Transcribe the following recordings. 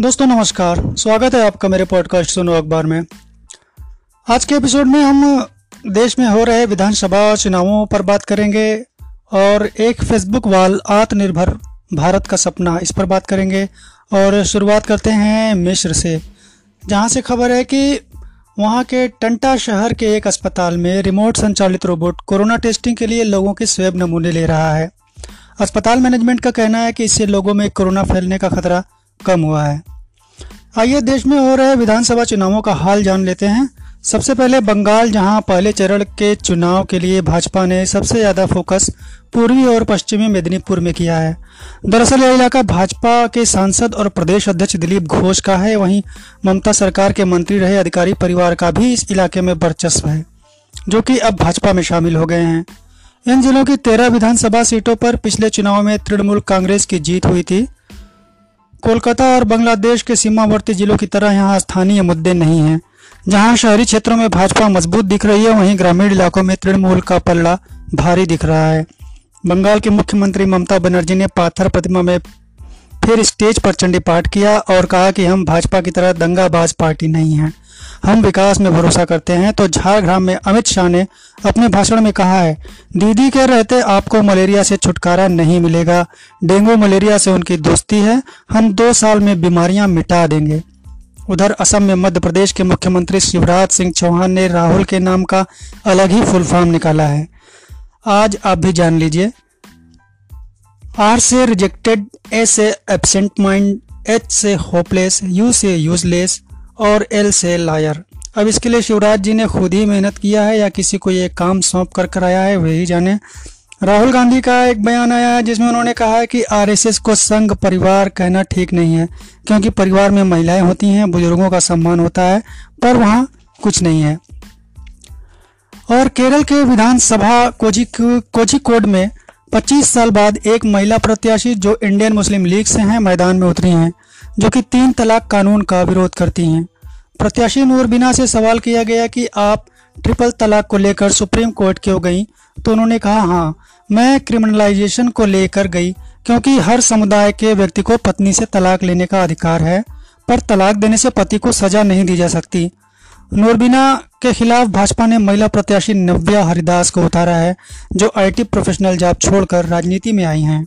दोस्तों, नमस्कार। स्वागत है आपका मेरे पॉडकास्ट सुनो अखबार में। आज के एपिसोड में हम देश में हो रहे विधानसभा चुनावों पर बात करेंगे और एक फेसबुक वाल आत्मनिर्भर भारत का सपना इस पर बात करेंगे और शुरुआत करते हैं मिश्र से, जहाँ से खबर है कि वहाँ के टंटा शहर के एक अस्पताल में रिमोट संचालित रोबोट कोरोना टेस्टिंग के लिए लोगों के स्वेब नमूने ले रहा है। अस्पताल मैनेजमेंट का कहना है कि इससे लोगों में कोरोना फैलने का खतरा कम हुआ है। आइए देश में हो रहे विधानसभा चुनावों का हाल जान लेते हैं। सबसे पहले बंगाल, जहाँ पहले चरण के चुनाव के लिए भाजपा ने सबसे ज़्यादा फोकस पूर्वी और पश्चिमी मेदिनीपुर में किया है। दरअसल यह इलाका भाजपा के सांसद और प्रदेश अध्यक्ष दिलीप घोष का है। वहीं ममता सरकार के मंत्री रहे अधिकारी परिवार का भी इस इलाके में वर्चस्व है, जो कि अब भाजपा में शामिल हो गए हैं। इन जिलों की तेरह विधानसभा सीटों पर पिछले चुनाव में तृणमूल कांग्रेस की जीत हुई थी। कोलकाता और बांग्लादेश के सीमावर्ती जिलों की तरह यहाँ स्थानीय मुद्दे नहीं हैं। जहाँ शहरी क्षेत्रों में भाजपा मज़बूत दिख रही है, वहीं ग्रामीण इलाकों में तृणमूल का पल्ला भारी दिख रहा है। बंगाल की मुख्यमंत्री ममता बनर्जी ने पाथर प्रतिमा में फिर स्टेज पर चंडी पाठ किया और कहा कि हम भाजपा की तरह दंगाबाज पार्टी नहीं हैं। हम विकास में भरोसा करते हैं। तो झारग्राम में अमित शाह ने अपने भाषण में कहा है, दीदी के रहते आपको मलेरिया से छुटकारा नहीं मिलेगा। डेंगू मलेरिया से उनकी दोस्ती है। हम दो साल में बीमारियाँ मिटा देंगे। उधर असम में मध्य प्रदेश के मुख्यमंत्री शिवराज सिंह चौहान ने राहुल के नाम का अलग ही फुल फॉर्म निकाला है। आज आप भी जान लीजिए आर से रिजेक्टेड ए से एबसेंट माइंड एच से होपलेस यू से यूजलेस और एल से लायर अब इसके लिए शिवराज जी ने खुद ही मेहनत किया है या किसी को ये काम सौंप कर कराया है वही जाने. राहुल गांधी का एक बयान आया है जिसमें उन्होंने कहा है कि आरएसएस को संघ परिवार कहना ठीक नहीं है, क्योंकि परिवार में महिलाएँ होती हैं, बुज़ुर्गों का सम्मान होता है, पर वहाँ कुछ नहीं है. और केरल के विधानसभा कोजी कोझिकोड में 25 साल बाद एक महिला प्रत्याशी जो इंडियन मुस्लिम लीग से हैं, मैदान में उतरी हैं, जो कि तीन तलाक कानून का विरोध करती हैं। प्रत्याशी नूरबिना से सवाल किया गया कि आप ट्रिपल तलाक को लेकर सुप्रीम कोर्ट क्यों गई? तो उन्होंने कहा हाँ मैं क्रिमिनलाइजेशन को लेकर गई, क्योंकि हर समुदाय के व्यक्ति को पत्नी से तलाक लेने का अधिकार है, पर तलाक देने से पति को सजा नहीं दी जा सकती। नूरबिना के खिलाफ भाजपा ने महिला प्रत्याशी नव्या हरिदास को उतारा है, जो आईटी प्रोफेशनल जॉब छोड़कर राजनीति में आई हैं।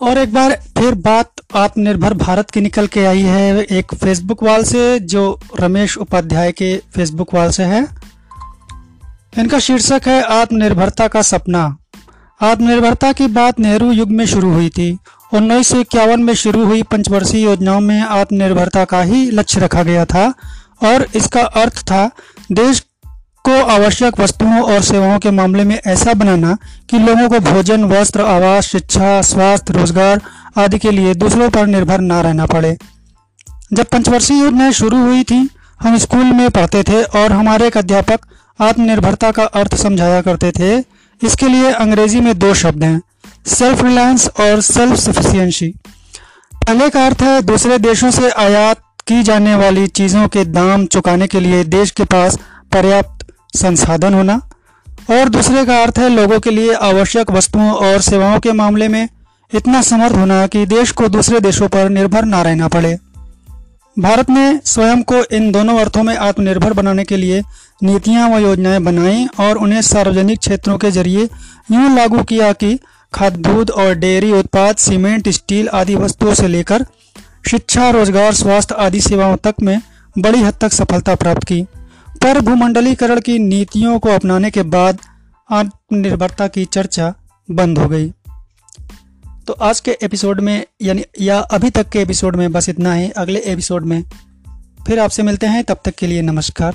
और एक बार फिर बात आत्मनिर्भर भारत की निकल के आई है, एक फेसबुक वाल से, जो रमेश उपाध्याय के फेसबुक वाल से है। इनका शीर्षक है, आत्मनिर्भरता का सपना। आत्मनिर्भरता की बात नेहरू युग में शुरू हुई थी उन्नीस सौ इक्यावन में शुरू हुई पंचवर्षीय योजनाओं में आत्मनिर्भरता का ही लक्ष्य रखा गया था और इसका अर्थ था देश को आवश्यक वस्तुओं और सेवाओं के मामले में ऐसा बनाना कि लोगों को भोजन, वस्त्र, आवास, शिक्षा, स्वास्थ्य, रोज़गार आदि के लिए दूसरों पर निर्भर ना रहना पड़े। जब पंचवर्षीय योजनाएँ शुरू हुई थी, हम स्कूल में पढ़ते थे और हमारे एक अध्यापक आत्मनिर्भरता का अर्थ समझाया करते थे। इसके लिए अंग्रेज़ी में दो शब्द हैं। सेल्फ रिलायंस और सेल्फ सफिशियंसी पहले का अर्थ है, दूसरे देशों से आयात की जाने वाली चीज़ों के दाम चुकाने के लिए देश के पास पर्याप्त संसाधन होना। और दूसरे का अर्थ है, लोगों के लिए आवश्यक वस्तुओं और सेवाओं के मामले में इतना समर्थ होना कि देश को दूसरे देशों पर निर्भर ना रहना पड़े। भारत ने स्वयं को इन दोनों अर्थों में आत्मनिर्भर बनाने के लिए नीतियाँ व योजनाएँ बनाई और उन्हें सार्वजनिक क्षेत्रों के ज़रिए यूँ लागू किया कि खाद्य दूध और डेयरी उत्पाद, सीमेंट, स्टील आदि वस्तुओं से लेकर शिक्षा, रोज़गार, स्वास्थ्य आदि सेवाओं तक में बड़ी हद तक सफलता प्राप्त की। पर भूमंडलीकरण की नीतियों को अपनाने के बाद आत्मनिर्भरता की चर्चा बंद हो गई। तो आज के एपिसोड में, यानी, या अभी तक के एपिसोड में बस इतना ही। अगले एपिसोड में फिर आपसे मिलते हैं। तब तक के लिए नमस्कार।